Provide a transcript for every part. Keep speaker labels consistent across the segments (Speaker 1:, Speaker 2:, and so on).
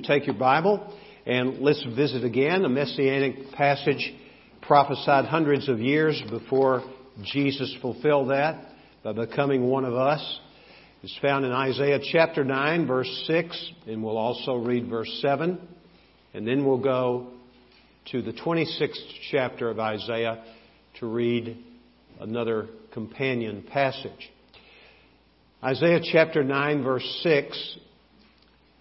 Speaker 1: to take your Bible and let's visit again a messianic passage prophesied hundreds of years before Jesus fulfilled that by becoming one of us. It's found in Isaiah chapter 9, verse 6, and we'll also read verse 7. And then we'll go to the 26th chapter of Isaiah to read another companion passage. Isaiah chapter 9, verse 6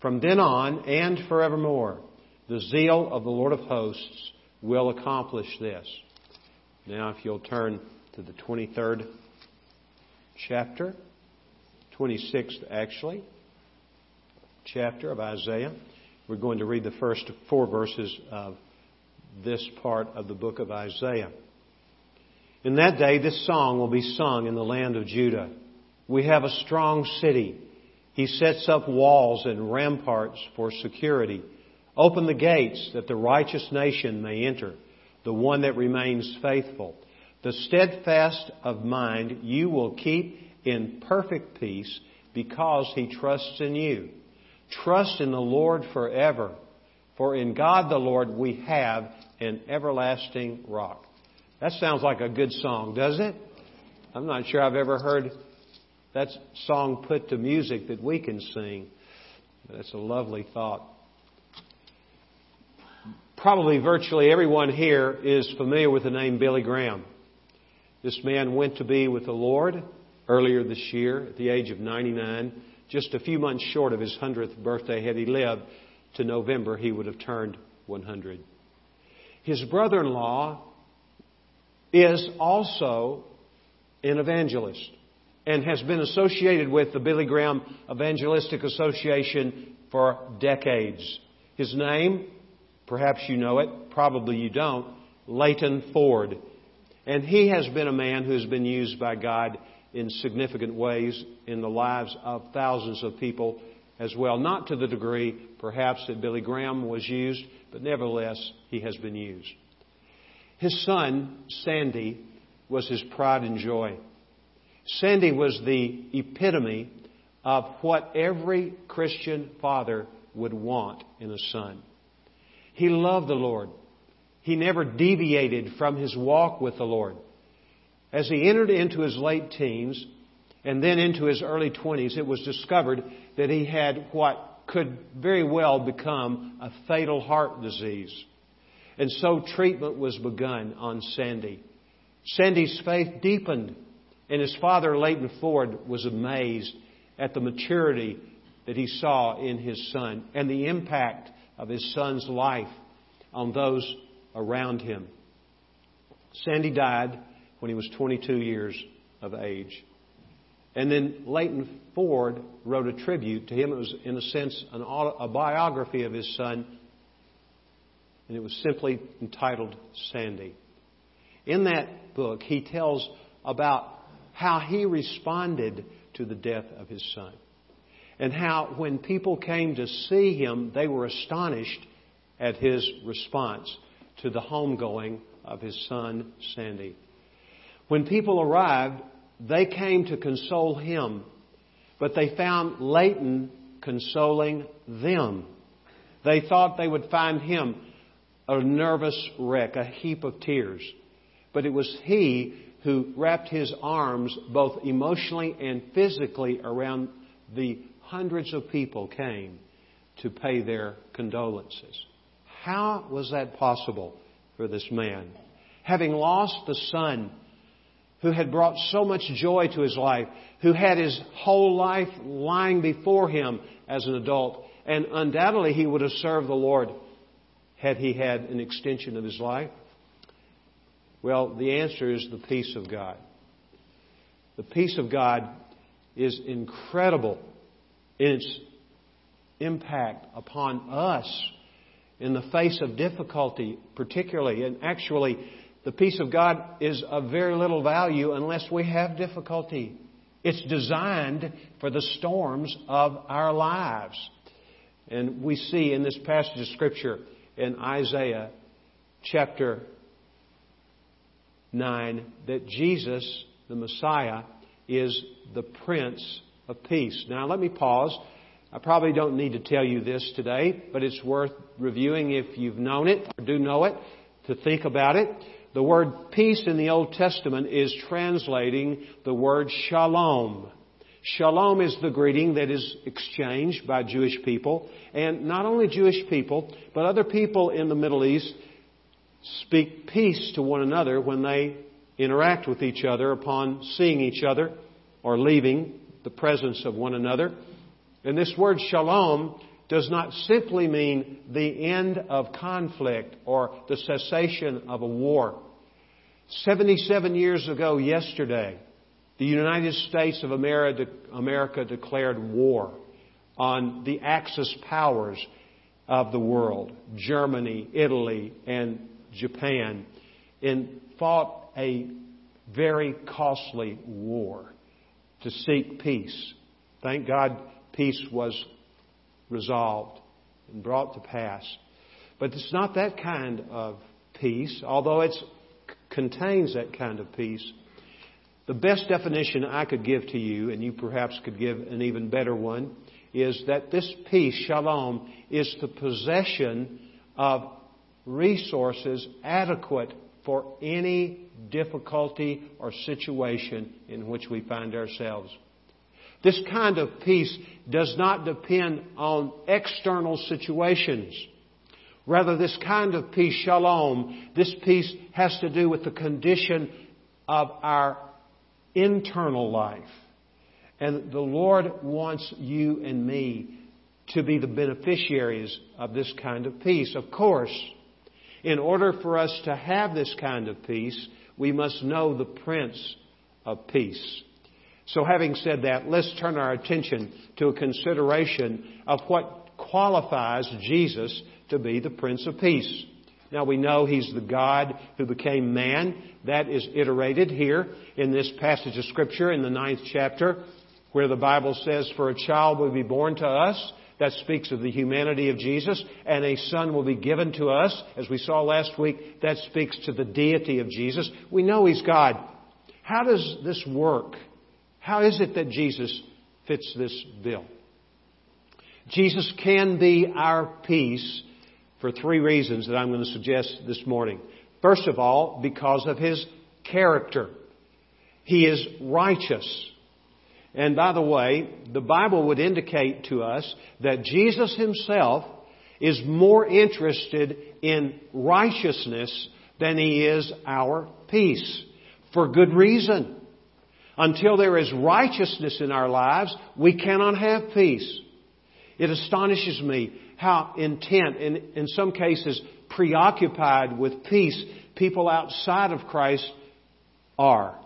Speaker 1: From then on and forevermore, the zeal of the Lord of hosts will accomplish this. Now, if you'll turn to the 23rd chapter, 26th actually, chapter of Isaiah. We're going to read the first four verses of this part of the book of Isaiah. In that day, this song will be sung in the land of Judah. We have a strong city. He sets up walls and ramparts for security. Open the gates that the righteous nation may enter, the one that remains faithful. The steadfast of mind you will keep in perfect peace because he trusts in you. Trust in the Lord forever, for in God the Lord we have an everlasting rock. That sounds like a good song, does it? I'm not sure I've ever heard that song put to music that we can sing. That's a lovely thought. Probably virtually everyone here is familiar with the name Billy Graham. This man went to be with the Lord earlier this year at the age of 99, just a few months short of his 100th birthday. Had he lived to November, he would have turned 100. His brother in law is also an evangelist and has been associated with the Billy Graham Evangelistic Association for decades. His name, perhaps you know it, probably you don't, Leighton Ford. And he has been a man who has been used by God in significant ways in the lives of thousands of people as well. Not to the degree, perhaps, that Billy Graham was used, but nevertheless, he has been used. His son, Sandy, was his pride and joy. Sandy was the epitome of what every Christian father would want in a son. He loved the Lord. He never deviated from his walk with the Lord. As he entered into his late teens and then into his early 20s, it was discovered that he had what could very well become a fatal heart disease. And so treatment was begun on Sandy. Sandy's faith deepened, and his father, Leighton Ford, was amazed at the maturity that he saw in his son and the impact of his son's life on those around him. Sandy died when he was 22 years of age. And then Leighton Ford wrote a tribute to him. It was, in a sense, an a biography of his son and it was simply entitled Sandy. In that book, he tells about how he responded to the death of his son. And how, when people came to see him, they were astonished at his response to the homegoing of his son, Sandy. When people arrived, they came to console him, but they found Leighton consoling them. They thought they would find him a nervous wreck, a heap of tears. But it was he who wrapped his arms both emotionally and physically around the hundreds of people came to pay their condolences. How was that possible for this man? Having lost the son who had brought so much joy to his life, who had his whole life lying before him as an adult, and undoubtedly he would have served the Lord had he had an extension of his life? Well, the answer is the peace of God. The peace of God is incredible in its impact upon us in the face of difficulty, particularly. And actually, the peace of God is of very little value unless we have difficulty. It's designed for the storms of our lives. And we see in this passage of Scripture in Isaiah chapter 9 that Jesus, the Messiah, is the Prince of Peace. Now, let me pause. I probably don't need to tell you this today, but it's worth reviewing if you've known it or do know it to think about it. The word peace in the Old Testament is translating the word shalom. Shalom is the greeting that is exchanged by Jewish people, and not only Jewish people, but other people in the Middle East speak peace to one another when they interact with each other upon seeing each other or leaving the presence of one another. And this word shalom does not simply mean the end of conflict or the cessation of a war. 77 years ago yesterday, the United States of America declared war on the Axis powers of the world, Germany, Italy, and Japan, and fought a very costly war to seek peace. Thank God peace was resolved and brought to pass. But it's not that kind of peace, although it contains that kind of peace. The best definition I could give to you, and you perhaps could give an even better one, is that this peace, shalom, is the possession of resources adequate for any difficulty or situation in which we find ourselves. This kind of peace does not depend on external situations. Rather, this kind of peace, shalom, this peace has to do with the condition of our internal life. And the Lord wants you and me to be the beneficiaries of this kind of peace. Of course, in order for us to have this kind of peace, we must know the Prince of Peace. So having said that, let's turn our attention to a consideration of what qualifies Jesus to be the Prince of Peace. Now we know He's the God who became man. That is iterated here in this passage of Scripture in the ninth chapter where the Bible says, For a child will be born to us that speaks of the humanity of Jesus. And a son will be given to us, as we saw last week. That speaks to the deity of Jesus. We know He's God. How does this work? How is it that Jesus fits this bill? Jesus can be our peace for three reasons that I'm going to suggest this morning. First of all, because of His character. He is righteous. And by the way, the Bible would indicate to us that Jesus himself is more interested in righteousness than he is our peace. For good reason. Until there is righteousness in our lives, we cannot have peace. It astonishes me how intent, and in some cases preoccupied with peace, people outside of Christ are.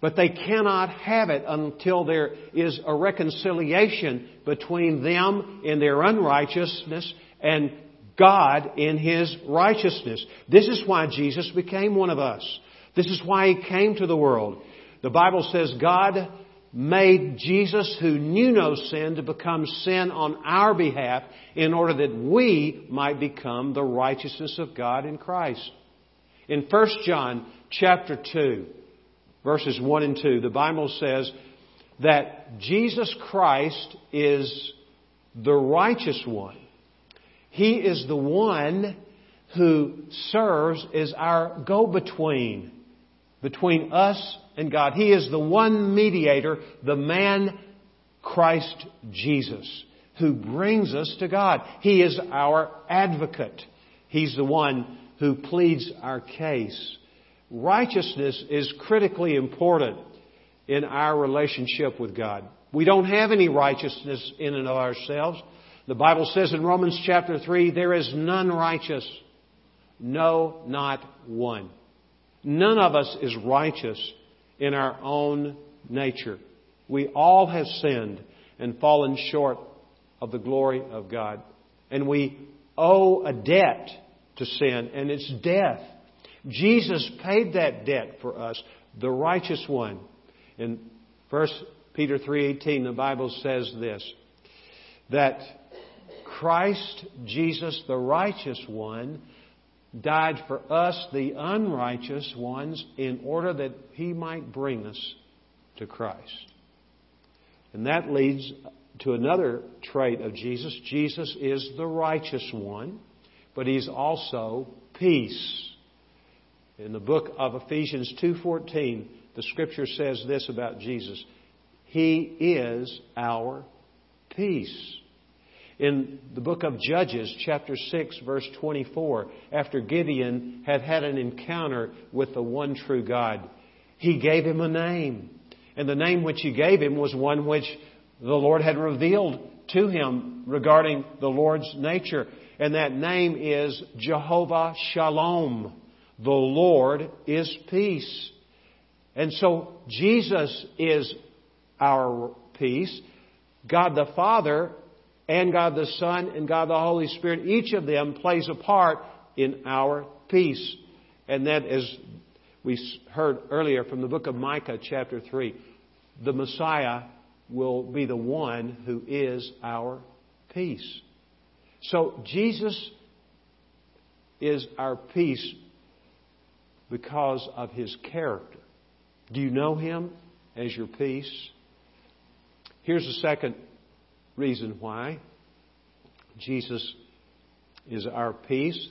Speaker 1: But they cannot have it until there is a reconciliation between them in their unrighteousness and God in His righteousness. This is why Jesus became one of us. This is why He came to the world. The Bible says God made Jesus, who knew no sin, to become sin on our behalf in order that we might become the righteousness of God in Christ. In 1 John chapter 2, verses 1 and 2, the Bible says that Jesus Christ is the righteous one. He is the one who serves as our go between between us and God. He is the one mediator, the man Christ Jesus, who brings us to God. He is our advocate. He's the one who pleads our case righteousness is critically important in our relationship with God. We don't have any righteousness in and of ourselves. The Bible says in Romans chapter 3, there is none righteous. No, not one. None of us is righteous in our own nature. We all have sinned and fallen short of the glory of God. And we owe a debt to sin, and it's death. Jesus paid that debt for us, the righteous one. In 1 Peter 3:18 the Bible says this that Christ Jesus the righteous one died for us the unrighteous ones in order that he might bring us to Christ. And that leads to another trait of Jesus. Jesus is the righteous one, but he's also peace. In the book of Ephesians 2:14, the scripture says this about Jesus. He is our peace. In the book of Judges, chapter 6, verse 24, after Gideon had had an encounter with the one true God, he gave him a name. And the name which he gave him was one which the Lord had revealed to him regarding the Lord's nature. And that name is Jehovah Shalom. The Lord is peace. And so Jesus is our peace. God the Father and God the Son and God the Holy Spirit, each of them plays a part in our peace. And that, as we heard earlier from the book of Micah, chapter 3, the Messiah will be the one who is our peace. So Jesus is our peace because of his character. Do you know him as your peace? Here's the second reason why Jesus is our peace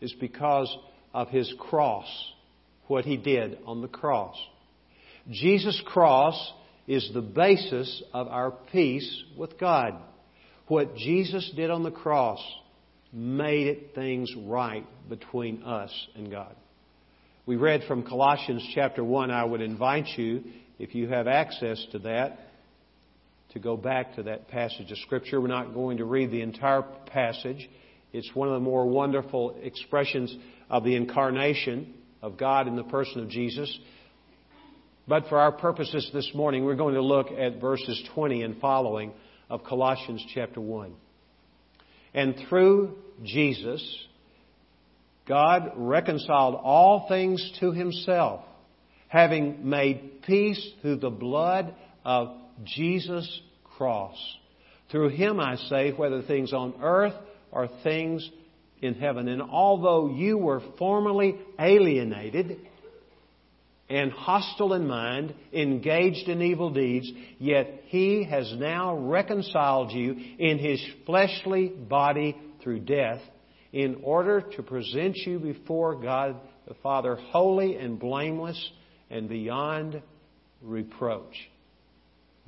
Speaker 1: is because of his cross, what he did on the cross. Jesus' cross is the basis of our peace with God. What Jesus did on the cross made it things right between us and God. We read from Colossians chapter 1. I would invite you, if you have access to that, to go back to that passage of Scripture. We're not going to read the entire passage. It's one of the more wonderful expressions of the incarnation of God in the person of Jesus. But for our purposes this morning, we're going to look at verses 20 and following of Colossians chapter 1. And through Jesus, God reconciled all things to himself, having made peace through the blood of Jesus' cross. Through him, I say, whether things on earth or things in heaven. And although you were formerly alienated, and hostile in mind, engaged in evil deeds, yet he has now reconciled you in his fleshly body through death, in order to present you before God the Father holy and blameless and beyond reproach.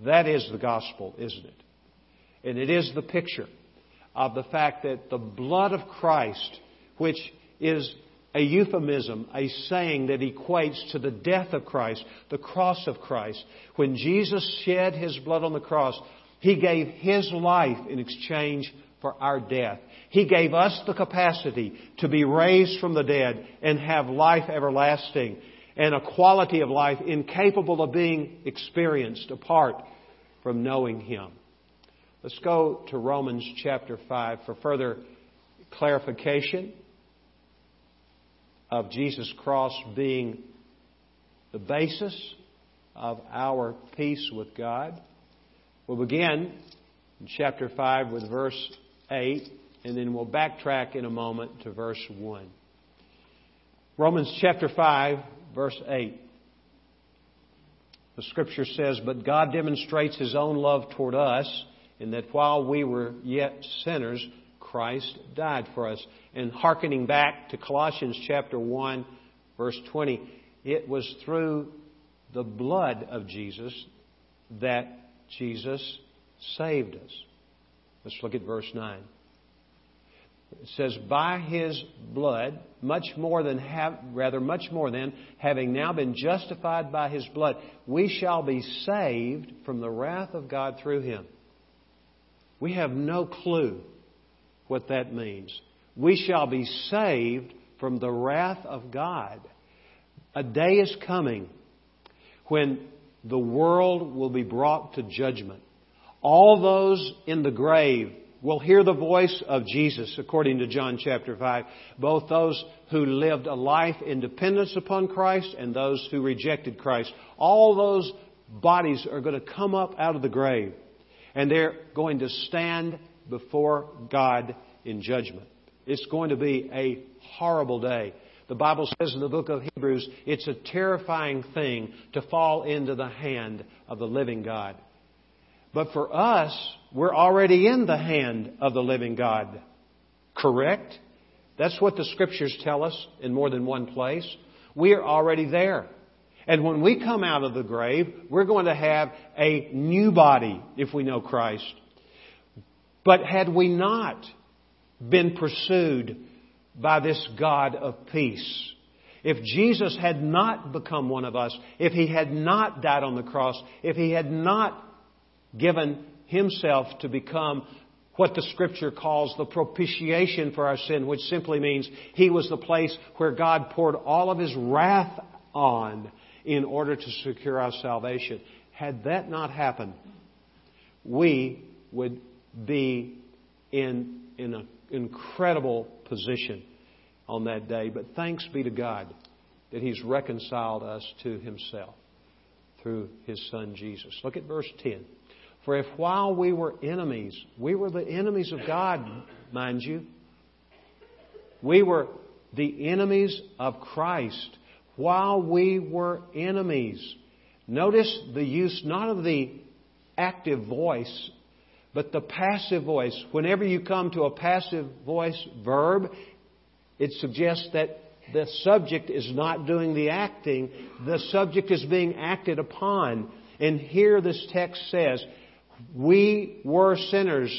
Speaker 1: That is the gospel, isn't it? And it is the picture of the fact that the blood of Christ, which is a euphemism, a saying that equates to the death of Christ, the cross of Christ. When Jesus shed His blood on the cross, He gave His life in exchange for our death. He gave us the capacity to be raised from the dead and have life everlasting and a quality of life incapable of being experienced apart from knowing Him. Let's go to Romans chapter 5 for further clarification of Jesus' cross being the basis of our peace with God. We'll begin in chapter 5 with verse 8, and then we'll backtrack in a moment to verse 1. Romans chapter 5, verse 8. The scripture says, But God demonstrates His own love toward us, in that while we were yet sinners, Christ died for us. And hearkening back to Colossians chapter 1, verse 20, it was through the blood of Jesus that Jesus saved us. Let's look at verse 9. It says, by his blood, much more than have, rather much more than, having now been justified by his blood, we shall be saved from the wrath of God through him. We have no clue what that means. We shall be saved from the wrath of God. A day is coming when the world will be brought to judgment. All those in the grave will hear the voice of Jesus, according to John chapter 5. Both those who lived a life in dependence upon Christ and those who rejected Christ. All those bodies are going to come up out of the grave and they're going to stand before God in judgment. It's going to be a horrible day. The Bible says in the book of Hebrews, it's a terrifying thing to fall into the hand of the living God. But for us, we're already in the hand of the living God. Correct? That's what the scriptures tell us in more than one place. We are already there. And when we come out of the grave, we're going to have a new body if we know Christ. But had we not been pursued by this God of peace, if Jesus had not become one of us, if He had not died on the cross, if He had not given Himself to become what the Scripture calls the propitiation for our sin, which simply means He was the place where God poured all of His wrath on in order to secure our salvation. Had that not happened, we would be in, in an incredible position on that day. But thanks be to God that He's reconciled us to Himself through His Son Jesus. Look at verse 10. For if while we were enemies, we were the enemies of God, mind you, we were the enemies of Christ while we were enemies. Notice the use not of the active voice, but the passive voice. Whenever you come to a passive voice verb, it suggests that the subject is not doing the acting, the subject is being acted upon. And here this text says, We were sinners,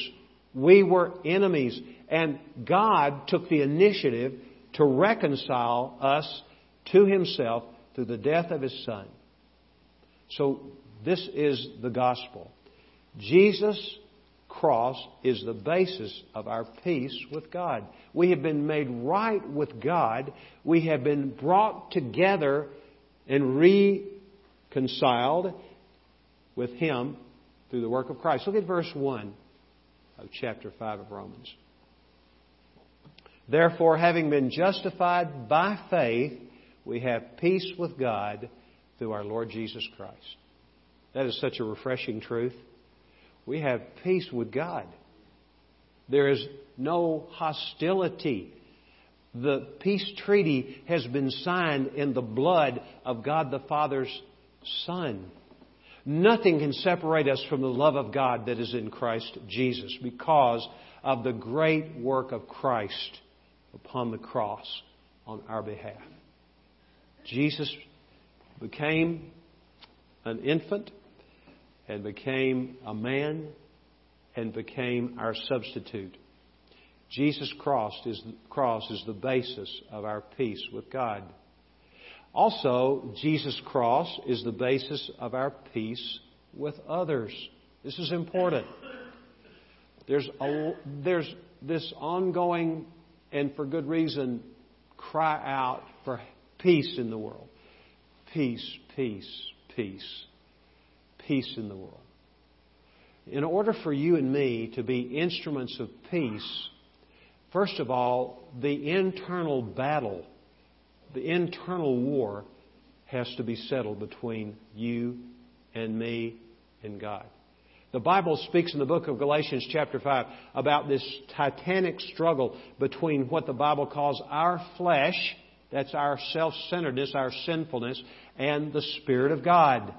Speaker 1: we were enemies, and God took the initiative to reconcile us to himself through the death of his son. So this is the gospel. Jesus' cross is the basis of our peace with God. We have been made right with God. We have been brought together and reconciled with Him through the work of Christ. Look at verse 1 of chapter 5 of Romans. Therefore, having been justified by faith, we have peace with God through our Lord Jesus Christ. That is such a refreshing truth. We have peace with God. There is no hostility. The peace treaty has been signed in the blood of God the Father's Son. Nothing can separate us from the love of God that is in Christ Jesus because of the great work of Christ upon the cross on our behalf. Jesus became an infant and became a man and became our substitute. Jesus' cross is, is the basis of our peace with God. Also, Jesus' cross is the basis of our peace with others. This is important. There's, a, there's this ongoing, and for good reason, cry out for Peace in the world. Peace, peace, peace. Peace in the world. In order for you and me to be instruments of peace, first of all, the internal battle, the internal war, has to be settled between you and me and God. The Bible speaks in the book of Galatians, chapter 5, about this titanic struggle between what the Bible calls our flesh that's our self centeredness, our sinfulness, and the Spirit of God.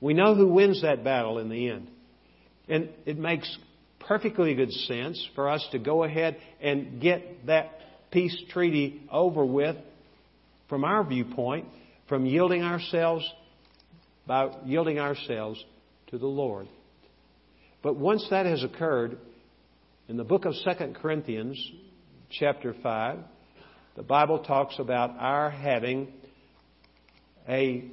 Speaker 1: We know who wins that battle in the end. And it makes perfectly good sense for us to go ahead and get that peace treaty over with from our viewpoint, from yielding ourselves, by yielding ourselves to the Lord. But once that has occurred, in the book of 2 Corinthians, chapter 5, the Bible talks about our having a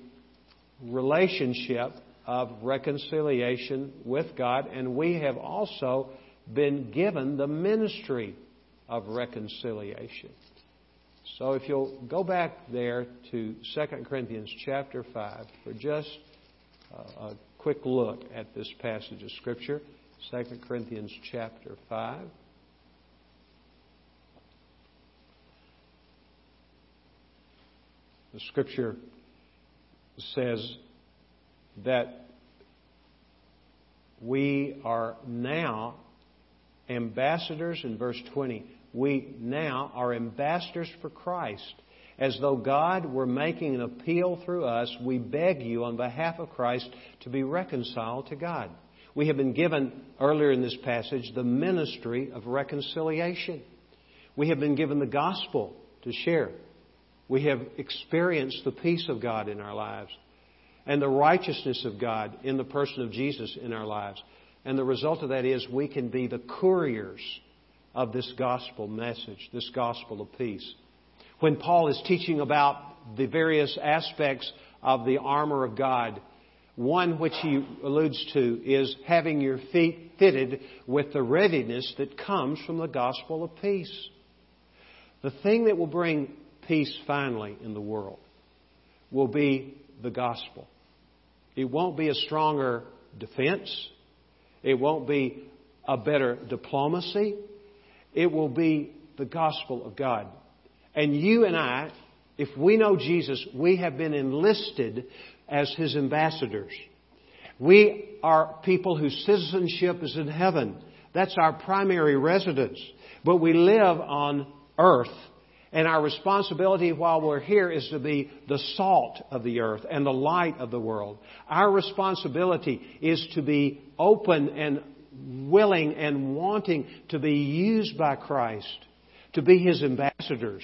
Speaker 1: relationship of reconciliation with God, and we have also been given the ministry of reconciliation. So if you'll go back there to 2 Corinthians chapter 5 for just a quick look at this passage of Scripture, 2 Corinthians chapter 5. The Scripture says that we are now ambassadors in verse 20. We now are ambassadors for Christ. As though God were making an appeal through us, we beg you on behalf of Christ to be reconciled to God. We have been given, earlier in this passage, the ministry of reconciliation. We have been given the gospel to share. We have experienced the peace of God in our lives and the righteousness of God in the person of Jesus in our lives. And the result of that is we can be the couriers of this gospel message, this gospel of peace. When Paul is teaching about the various aspects of the armor of God, one which he alludes to is having your feet fitted with the readiness that comes from the gospel of peace. The thing that will bring peace finally in the world will be the gospel. It won't be a stronger defense. It won't be a better diplomacy. It will be the gospel of God. And you and I, if we know Jesus, we have been enlisted as His ambassadors. We are people whose citizenship is in heaven. That's our primary residence. But we live on earth and our responsibility while we're here is to be the salt of the earth and the light of the world. Our responsibility is to be open and willing and wanting to be used by Christ, to be His ambassadors,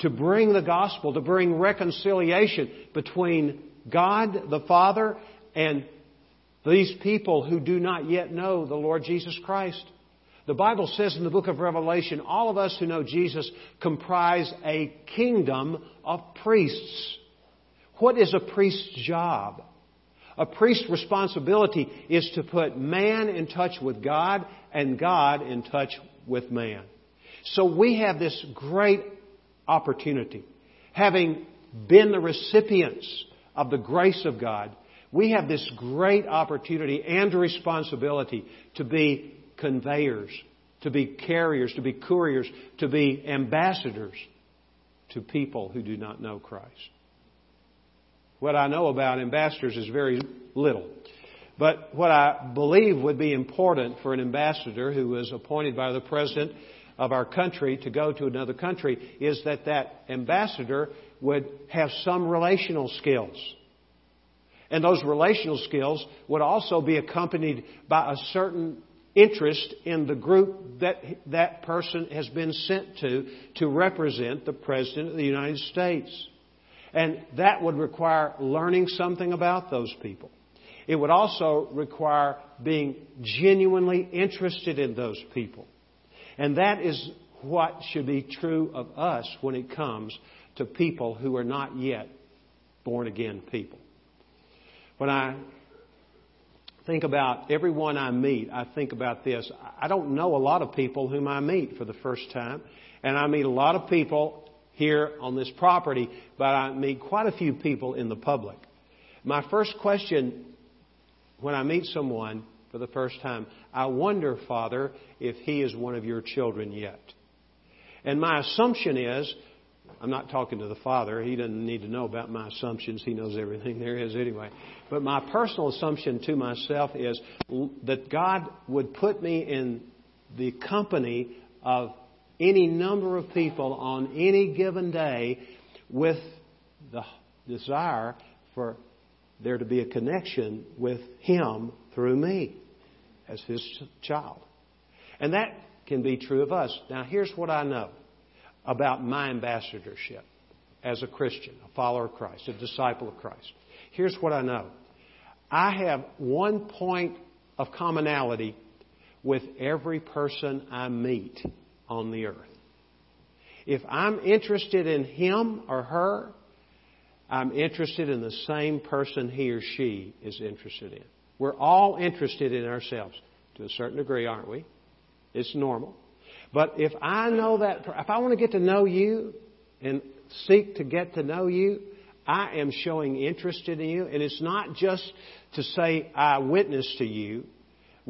Speaker 1: to bring the gospel, to bring reconciliation between God the Father and these people who do not yet know the Lord Jesus Christ. The Bible says in the book of Revelation, all of us who know Jesus comprise a kingdom of priests. What is a priest's job? A priest's responsibility is to put man in touch with God and God in touch with man. So we have this great opportunity. Having been the recipients of the grace of God, we have this great opportunity and responsibility to be conveyors, to be carriers, to be couriers, to be ambassadors to people who do not know Christ. What I know about ambassadors is very little. But what I believe would be important for an ambassador who is appointed by the president of our country to go to another country is that that ambassador would have some relational skills. And those relational skills would also be accompanied by a certain interest in the group that that person has been sent to to represent the President of the United States. And that would require learning something about those people. It would also require being genuinely interested in those people. And that is what should be true of us when it comes to people who are not yet born again people. When I think about everyone I meet, I think about this. I don't know a lot of people whom I meet for the first time, and I meet a lot of people here on this property, but I meet quite a few people in the public. My first question when I meet someone for the first time, I wonder, Father, if he is one of your children yet. And my assumption is I'm not talking to the Father. He doesn't need to know about my assumptions. He knows everything there is anyway. But my personal assumption to myself is that God would put me in the company of any number of people on any given day with the desire for there to be a connection with Him through me as His child. And that can be true of us. Now, here's what I know about my ambassadorship as a Christian, a follower of Christ, a disciple of Christ. Here's what I know I have one point of commonality with every person I meet on the earth. If I'm interested in him or her, I'm interested in the same person he or she is interested in. We're all interested in ourselves to a certain degree, aren't we? It's normal. But if I know that, if I want to get to know you and seek to get to know you, I am showing interest in you, and it's not just to say I witness to you.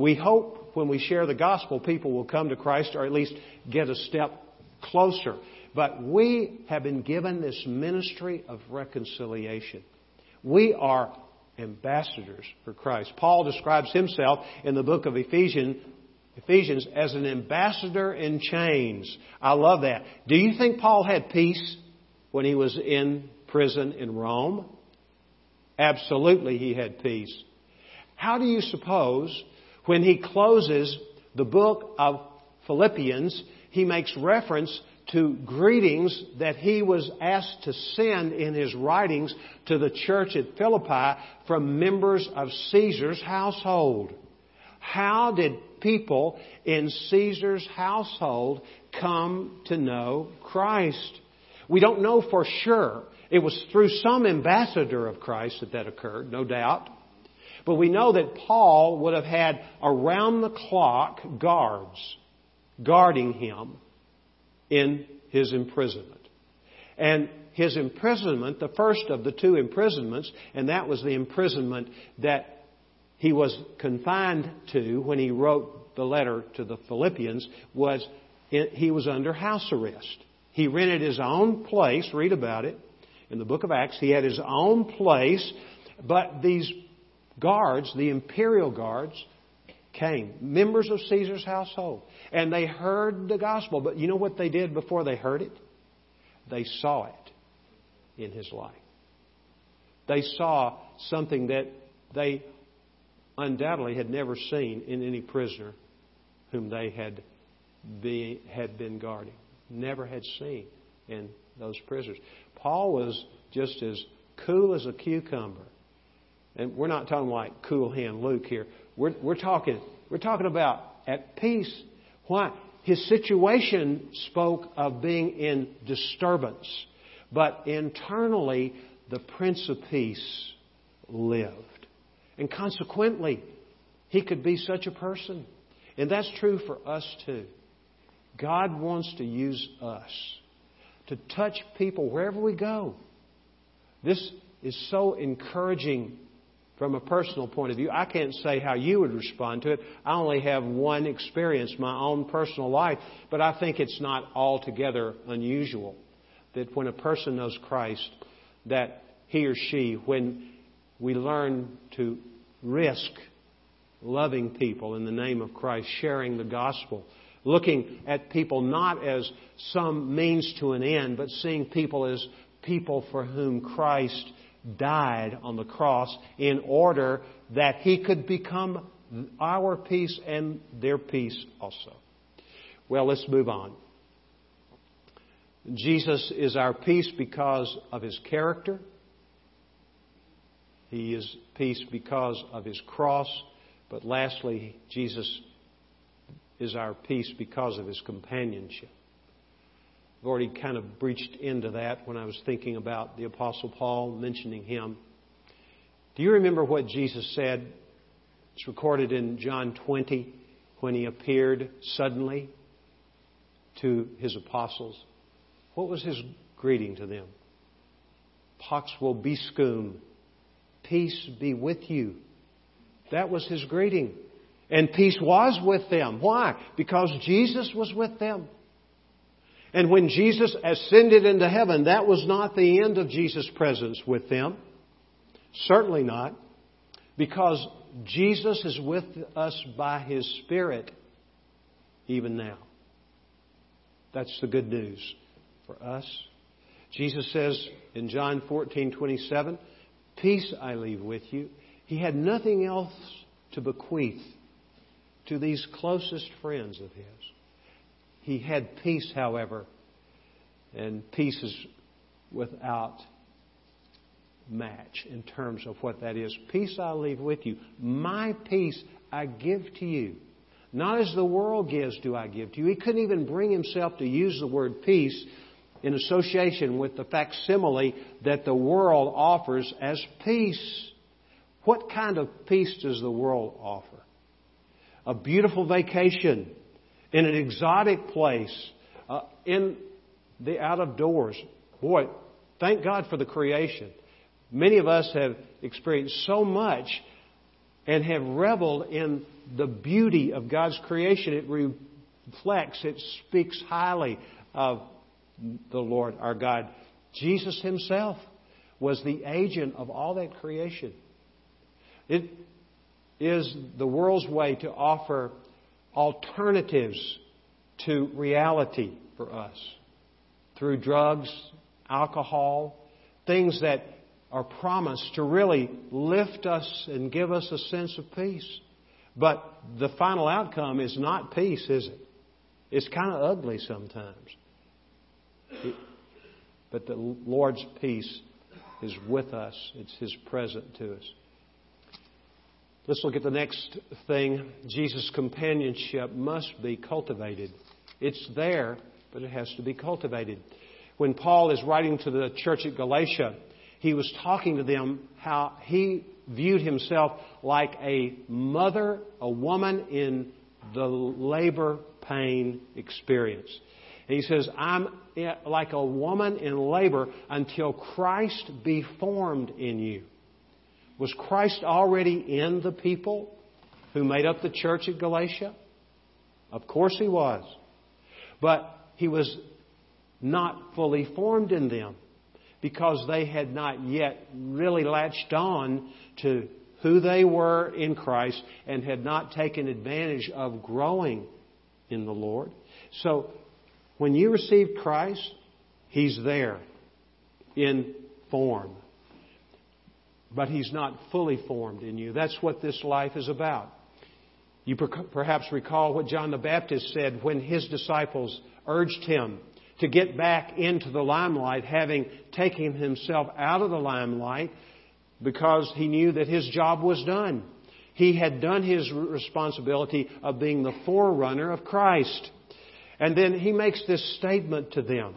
Speaker 1: We hope when we share the gospel, people will come to Christ or at least get a step closer. But we have been given this ministry of reconciliation. We are ambassadors for Christ. Paul describes himself in the book of Ephesians, Ephesians as an ambassador in chains. I love that. Do you think Paul had peace when he was in prison in Rome? Absolutely, he had peace. How do you suppose when he closes the book of Philippians, he makes reference to greetings that he was asked to send in his writings to the church at Philippi from members of Caesar's household. How did people in Caesar's household come to know Christ? We don't know for sure. It was through some ambassador of Christ that that occurred, no doubt. But we know that Paul would have had around the clock guards guarding him in his imprisonment. And his imprisonment, the first of the two imprisonments, and that was the imprisonment that he was confined to when he wrote the letter to the Philippians, was he was under house arrest. He rented his own place, read about it in the book of Acts. He had his own place, but these guards, the imperial guards, came, members of Caesar's household, and they heard the gospel. But you know what they did before they heard it? They saw it in his life. They saw something that they undoubtedly had never seen in any prisoner whom they had, had been guarding. Never had seen in those prisoners. Paul was just as cool as a cucumber. And we're not talking like cool hand Luke here. We're, we're, talking, we're talking about at peace. Why? His situation spoke of being in disturbance. But internally, the Prince of Peace lived. And consequently, he could be such a person. And that's true for us too. God wants to use us to touch people wherever we go. This is so encouraging from a personal point of view. I can't say how you would respond to it. I only have one experience, my own personal life, but I think it's not altogether unusual that when a person knows Christ, that he or she, when we learn to risk loving people in the name of Christ, sharing the gospel, looking at people not as some means to an end, but seeing people as people for whom Christ died on the cross in order that he could become our peace and their peace also. Well, let's move on. Jesus is our peace because of his character. He is peace because of his cross. But lastly, Jesus is our peace because of his companionship. I've already kind of breached into that when I was thinking about the Apostle Paul mentioning him. Do you remember what Jesus said? It's recorded in John 20 when he appeared suddenly to his apostles. What was his greeting to them? Pax vobiscum. Peace be with you. That was his greeting. And peace was with them. Why? Because Jesus was with them. And when Jesus ascended into heaven, that was not the end of Jesus' presence with them. Certainly not. Because Jesus is with us by His Spirit even now. That's the good news for us. Jesus says in John 14, 27, Peace I leave with you. He had nothing else to bequeath to these closest friends of his. He had peace, however, and peace is without match in terms of what that is. Peace I leave with you. My peace I give to you. Not as the world gives do I give to you. He couldn't even bring himself to use the word peace in association with the facsimile that the world offers as peace. What kind of peace does the world offer? A beautiful vacation in an exotic place, uh, in the out of doors. Boy, thank God for the creation. Many of us have experienced so much and have reveled in the beauty of God's creation. It reflects, it speaks highly of the Lord our God. Jesus Himself was the agent of all that creation. It is the world's way to offer alternatives to reality for us through drugs, alcohol, things that are promised to really lift us and give us a sense of peace. But the final outcome is not peace, is it? It's kind of ugly sometimes. but the Lord's peace is with us, it's His present to us. Let's look at the next thing. Jesus' companionship must be cultivated. It's there, but it has to be cultivated. When Paul is writing to the church at Galatia, he was talking to them how he viewed himself like a mother, a woman in the labor pain experience. And he says, I'm eh, like a woman in labor until Christ be formed in you. Was Christ already in the people who made up the church at Galatia? Of course he was. But he was not fully formed in them because they had not yet really latched on to who they were in Christ and had not taken advantage of growing in the Lord. So when you received Christ, He's there in form. But He's not fully formed in you. That's what this life is about. You perhaps recall what John the Baptist said when his disciples urged him to get back into the limelight, having taken himself out of the limelight because he knew that his job was done. He had done his responsibility of being the forerunner of Christ. And then he makes this statement to them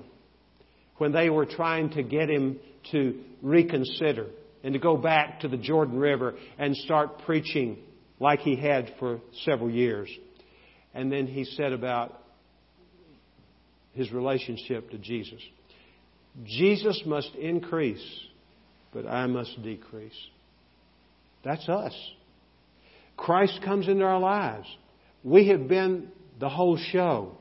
Speaker 1: when they were trying to get him to reconsider and to go back to the Jordan River and start preaching like he had for several years. And then he said about his relationship to Jesus. Jesus must increase, but I must decrease. That's us. Christ comes into our lives. We have been the whole show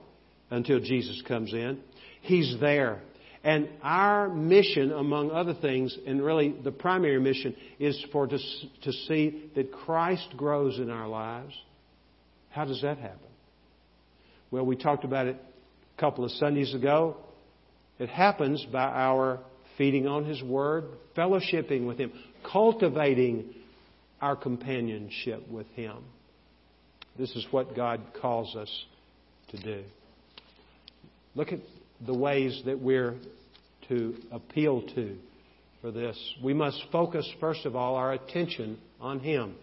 Speaker 1: until Jesus comes in. He's there. And our mission, among other things, and really the primary mission, is for to, to see that Christ grows in our lives. How does that happen? Well, we talked about it a couple of Sundays ago. It happens by our feeding on His Word, fellowshipping with Him, cultivating our companionship with Him. This is what God calls us to do. Look at the ways that we're to appeal to for this. We must focus, first of all, our attention on Him.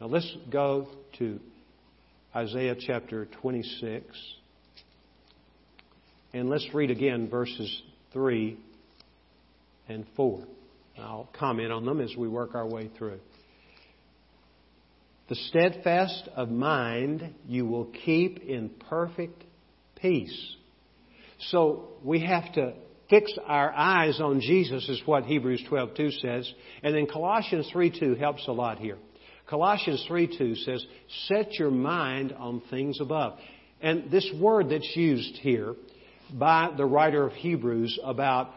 Speaker 1: Now let's go to Isaiah chapter 26. And let's read again verses 3 and 4. I'll comment on them as we work our way through. The steadfast of mind you will keep in perfect peace. So we have to fix our eyes on Jesus is what Hebrews 12:2 says, and then Colossians 3:2 helps a lot here. Colossians 3:2 says, "Set your mind on things above." And this word that's used here by the writer of Hebrews about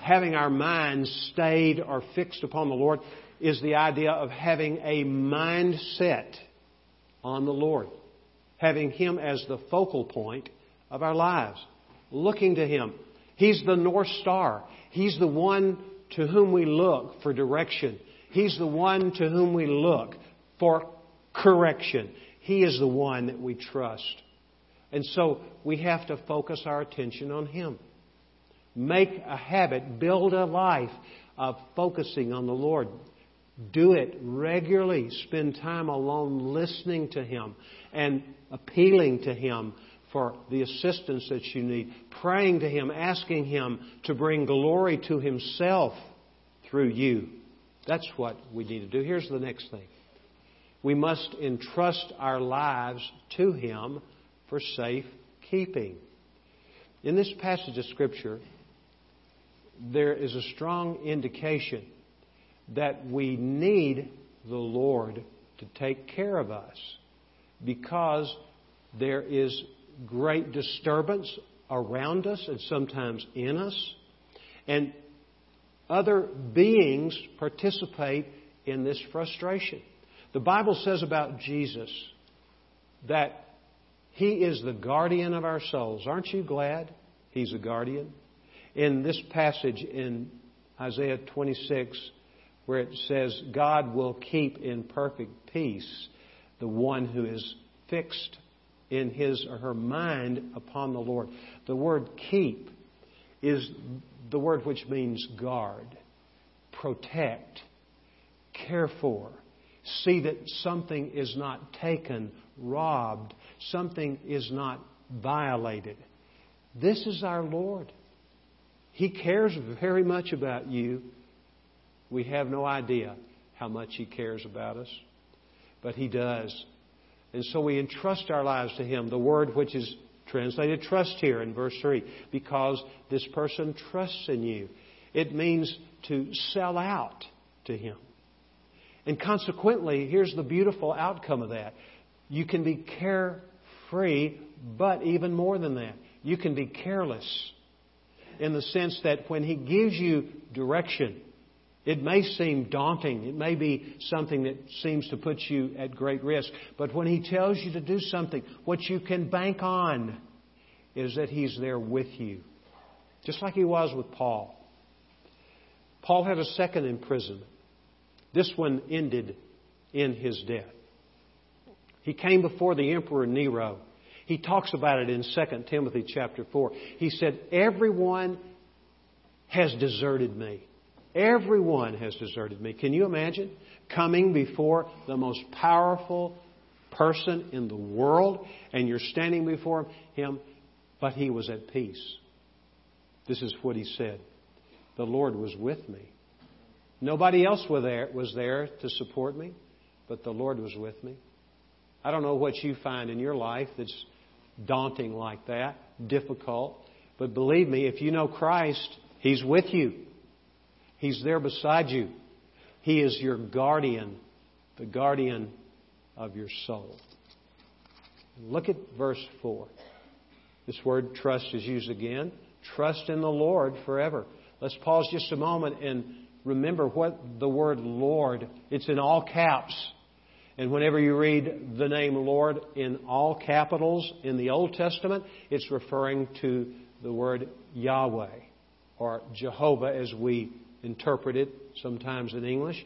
Speaker 1: having our minds stayed or fixed upon the Lord is the idea of having a mindset on the Lord, having Him as the focal point of our lives, looking to Him. He's the North Star. He's the one to whom we look for direction. He's the one to whom we look for correction. He is the one that we trust. And so we have to focus our attention on Him. Make a habit, build a life of focusing on the Lord. Do it regularly. Spend time alone listening to Him and appealing to Him for the assistance that you need. Praying to Him, asking Him to bring glory to Himself through you. That's what we need to do. Here's the next thing. We must entrust our lives to Him for safe keeping. In this passage of Scripture, there is a strong indication that we need the Lord to take care of us because there is great disturbance around us and sometimes in us. And other beings participate in this frustration. The Bible says about Jesus that He is the guardian of our souls. Aren't you glad He's a guardian? In this passage in Isaiah 26, where it says, God will keep in perfect peace the one who is fixed in his or her mind upon the Lord. The word keep is the word which means guard, protect, care for, see that something is not taken, robbed, something is not violated. This is our Lord. He cares very much about you. We have no idea how much He cares about us, but He does. And so we entrust our lives to Him. The word which is translated trust here in verse 3, because this person trusts in you. It means to sell out to Him. And consequently, here's the beautiful outcome of that. You can be carefree, but even more than that, you can be careless in the sense that when He gives you direction, it may seem daunting. It may be something that seems to put you at great risk. But when He tells you to do something, what you can bank on is that He's there with you. Just like He was with Paul. Paul had a second imprisonment. This one ended in his death. He came before the Emperor Nero. He talks about it in 2 Timothy chapter 4. He said, Everyone has deserted me. Everyone has deserted me. Can you imagine coming before the most powerful person in the world and you're standing before him, but he was at peace? This is what he said The Lord was with me. Nobody else was there, was there to support me, but the Lord was with me. I don't know what you find in your life that's daunting like that, difficult, but believe me, if you know Christ, He's with you. He's there beside you. He is your guardian, the guardian of your soul. Look at verse 4. This word trust is used again. Trust in the Lord forever. Let's pause just a moment and remember what the word Lord, it's in all caps. And whenever you read the name Lord in all capitals in the Old Testament, it's referring to the word Yahweh or Jehovah as we interpret it sometimes in English.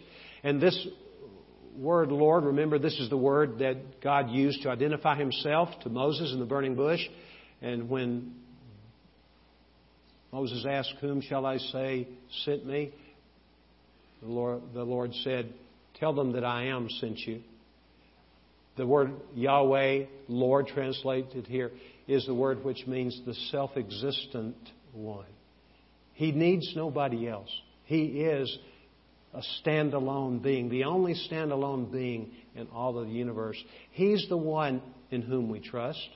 Speaker 1: And this word Lord, remember this is the word that God used to identify himself to Moses in the burning bush. And when Moses asked, Whom shall I say sent me? The Lord, the Lord said, Tell them that I am sent you. The word Yahweh, Lord translated here, is the word which means the self existent one. He needs nobody else. He is a standalone being, the only standalone being in all of the universe. He's the one in whom we trust.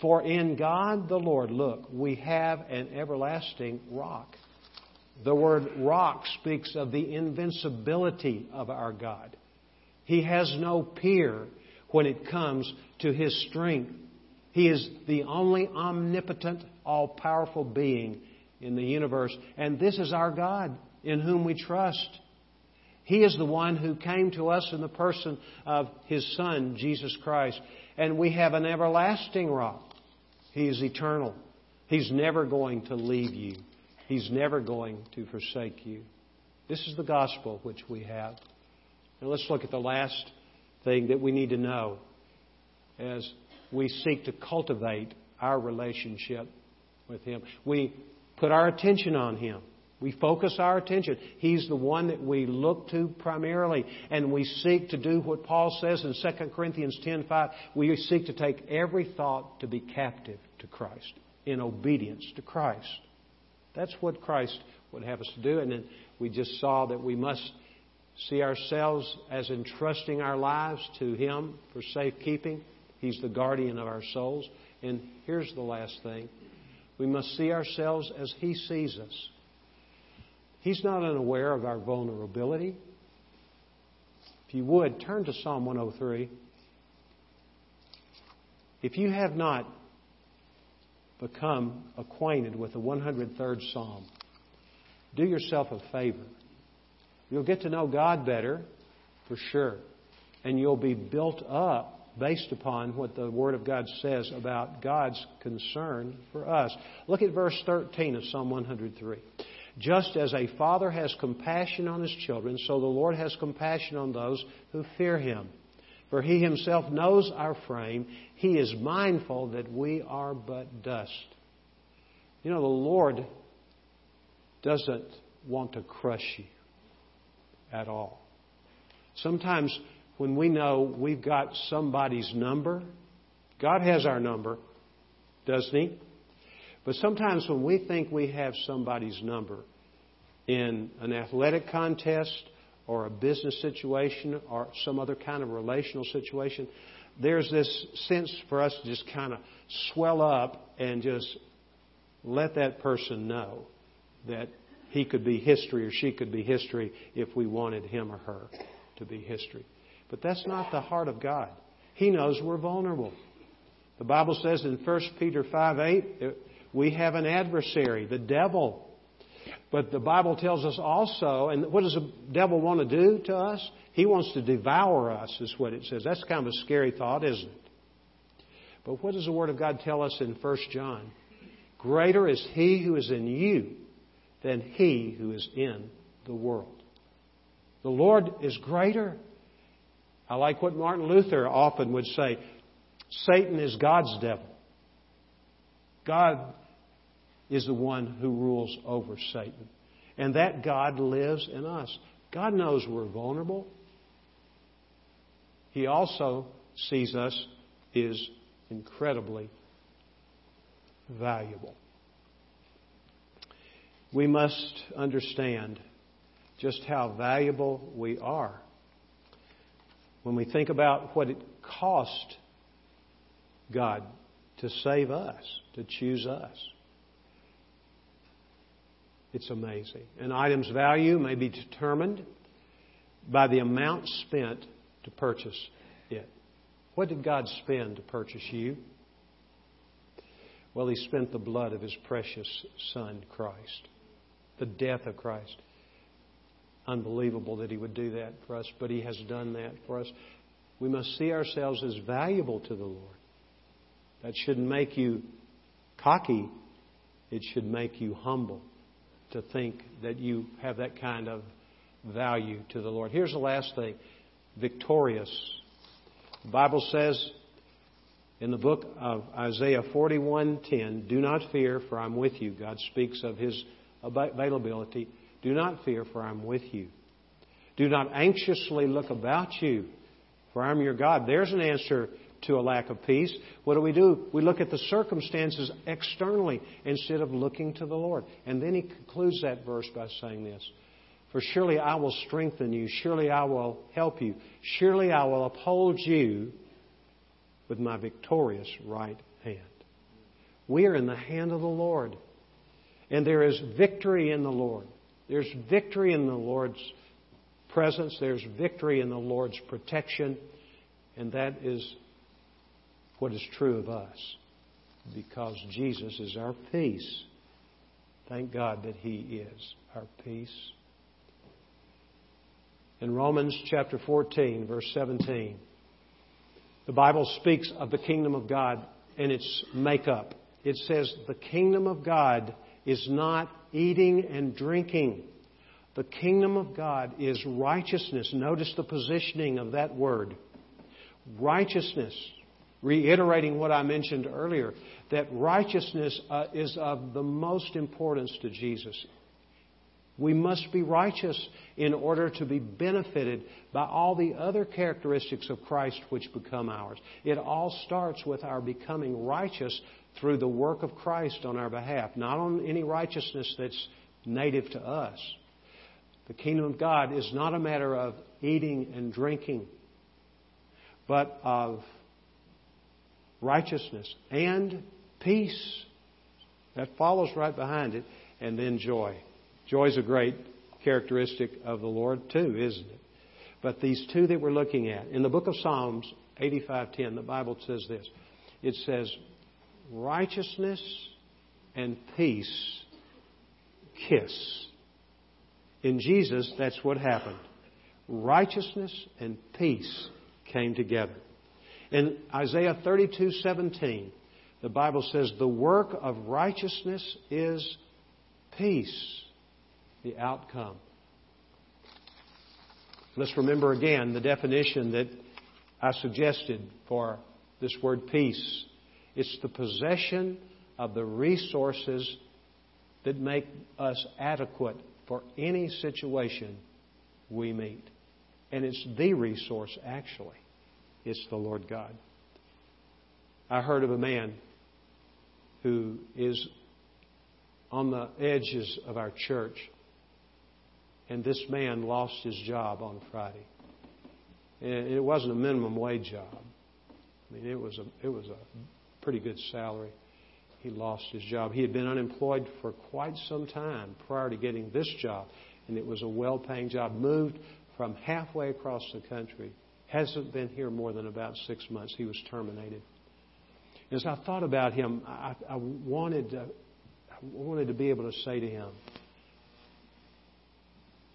Speaker 1: For in God the Lord, look, we have an everlasting rock. The word rock speaks of the invincibility of our God. He has no peer when it comes to His strength. He is the only omnipotent, all powerful being in the universe. And this is our God in whom we trust. He is the one who came to us in the person of His Son, Jesus Christ. And we have an everlasting rock. He is eternal. He's never going to leave you. He's never going to forsake you. This is the gospel which we have. Now let's look at the last thing that we need to know as we seek to cultivate our relationship with Him. We put our attention on Him. We focus our attention. He's the one that we look to primarily, and we seek to do what Paul says in 2 Corinthians 10:5. We seek to take every thought to be captive to Christ in obedience to Christ. That's what Christ would have us to do. And then we just saw that we must see ourselves as entrusting our lives to Him for safekeeping. He's the guardian of our souls. And here's the last thing we must see ourselves as He sees us. He's not unaware of our vulnerability. If you would, turn to Psalm 103. If you have not become acquainted with the 103rd Psalm, do yourself a favor. You'll get to know God better, for sure. And you'll be built up based upon what the Word of God says about God's concern for us. Look at verse 13 of Psalm 103. Just as a father has compassion on his children, so the Lord has compassion on those who fear him. For he himself knows our frame. He is mindful that we are but dust. You know, the Lord doesn't want to crush you at all. Sometimes when we know we've got somebody's number, God has our number, doesn't He? But sometimes when we think we have somebody's number in an athletic contest or a business situation or some other kind of relational situation, there's this sense for us to just kind of swell up and just let that person know that he could be history or she could be history if we wanted him or her to be history. But that's not the heart of God. He knows we're vulnerable. The Bible says in 1 Peter 5 8, we have an adversary, the devil. But the Bible tells us also, and what does the devil want to do to us? He wants to devour us, is what it says. That's kind of a scary thought, isn't it? But what does the Word of God tell us in 1 John? Greater is He who is in you than he who is in the world. The Lord is greater. I like what Martin Luther often would say Satan is God's devil. God is the one who rules over Satan. And that God lives in us. God knows we're vulnerable. He also sees us as incredibly valuable we must understand just how valuable we are. When we think about what it cost God to save us, to choose us, it's amazing. An item's value may be determined by the amount spent to purchase it. What did God spend to purchase you? Well, He spent the blood of His precious Son, Christ the death of Christ. Unbelievable that He would do that for us, but He has done that for us. We must see ourselves as valuable to the Lord. That shouldn't make you cocky, it should make you humble to think that you have that kind of value to the Lord. Here's the last thing victorious. The Bible says in the book of Isaiah 41:10, "Do not fear, for I'm with you." God speaks of his availability. Do not fear, for I'm with you. Do not anxiously look about you, for I'm your God. There's an answer to a lack of peace. What do we do? We look at the circumstances externally instead of looking to the Lord. And then he concludes that verse by saying this For surely I will strengthen you, surely I will help you, surely I will uphold you with my victorious right hand. We are in the hand of the Lord. And there is victory in the Lord. There's victory in the Lord's presence. There's victory in the Lord's protection. And that is what is true of us. Because Jesus is our peace. Thank God that He is our peace. In Romans chapter 14, verse 17, the Bible speaks of the kingdom of God and its makeup. It says, The kingdom of God is not eating and drinking. The kingdom of God is righteousness. Notice the positioning of that word. Righteousness. Reiterating what I mentioned earlier, that righteousness uh, is of the most importance to Jesus. We must be righteous in order to be benefited by all the other characteristics of Christ which become ours. It all starts with our becoming righteous through the work of Christ on our behalf, not on any righteousness that's native to us. The kingdom of God is not a matter of eating and drinking, but of righteousness and peace. That follows right behind it, and then joy. Joy is a great characteristic of the Lord, too, isn't it? But these two that we're looking at, in the book of Psalms 85:10, the Bible says this. It says, righteousness and peace kiss. In Jesus, that's what happened. Righteousness and peace came together. In Isaiah 32:17, the Bible says, "The work of righteousness is peace." The outcome. Let's remember again the definition that I suggested for this word peace. It's the possession of the resources that make us adequate for any situation we meet. And it's the resource, actually. It's the Lord God. I heard of a man who is on the edges of our church, and this man lost his job on Friday. And it wasn't a minimum wage job. I mean, it was a, it was a pretty good salary he lost his job. He had been unemployed for quite some time prior to getting this job, and it was a well paying job. Moved from halfway across the country. Hasn't been here more than about six months. He was terminated. As I thought about him, I, I wanted to, I wanted to be able to say to him,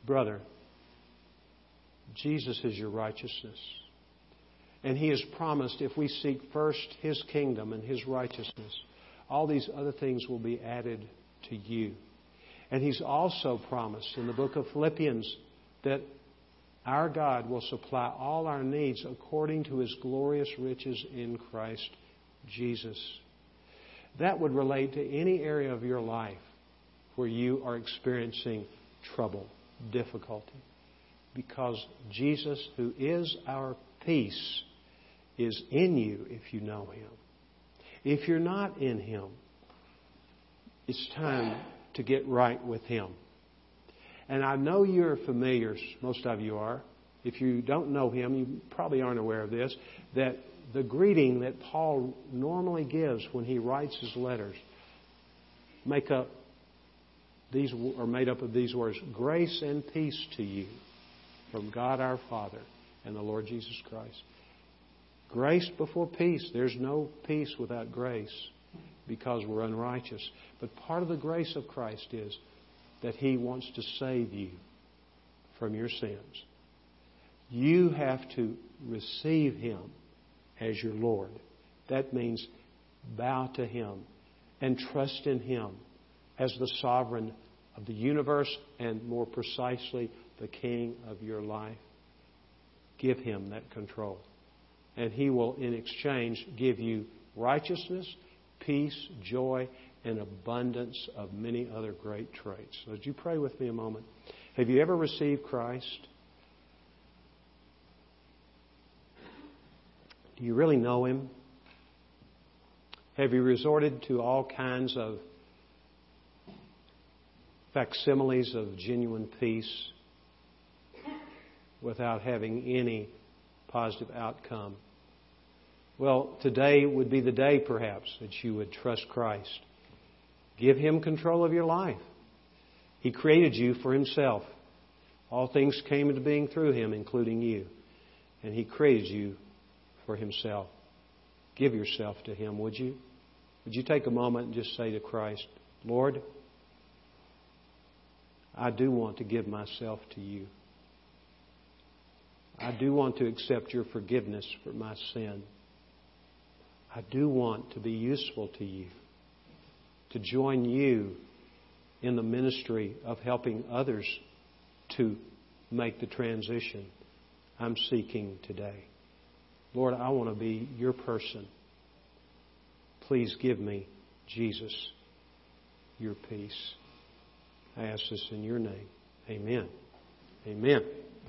Speaker 1: Brother, Jesus is your righteousness. And He has promised if we seek first His kingdom and His righteousness, all these other things will be added to you. And He's also promised in the book of Philippians that our God will supply all our needs according to His glorious riches in Christ Jesus. That would relate to any area of your life where you are experiencing trouble, difficulty. Because Jesus, who is our peace, is in you if you know Him. If you're not in Him, it's time to get right with Him. And I know you're familiar, most of you are. If you don't know Him, you probably aren't aware of this, that the greeting that Paul normally gives when he writes his letters make up these are made up of these words grace and peace to you from God our Father and the Lord Jesus Christ. Grace before peace. There's no peace without grace because we're unrighteous. But part of the grace of Christ is that He wants to save you from your sins. You have to receive Him as your Lord. That means bow to Him and trust in Him as the sovereign of the universe and more precisely the King of your life. Give Him that control and He will, in exchange, give you righteousness, peace, joy, and abundance of many other great traits. Would you pray with me a moment? Have you ever received Christ? Do you really know Him? Have you resorted to all kinds of facsimiles of genuine peace without having any positive outcome? Well, today would be the day, perhaps, that you would trust Christ. Give Him control of your life. He created you for Himself. All things came into being through Him, including you. And He created you for Himself. Give yourself to Him, would you? Would you take a moment and just say to Christ, Lord, I do want to give myself to you. I do want to accept your forgiveness for my sin. I do want to be useful to you, to join you in the ministry of helping others to make the transition I'm seeking today. Lord, I want to be your person. Please give me, Jesus, your peace. I ask this in your name. Amen. Amen.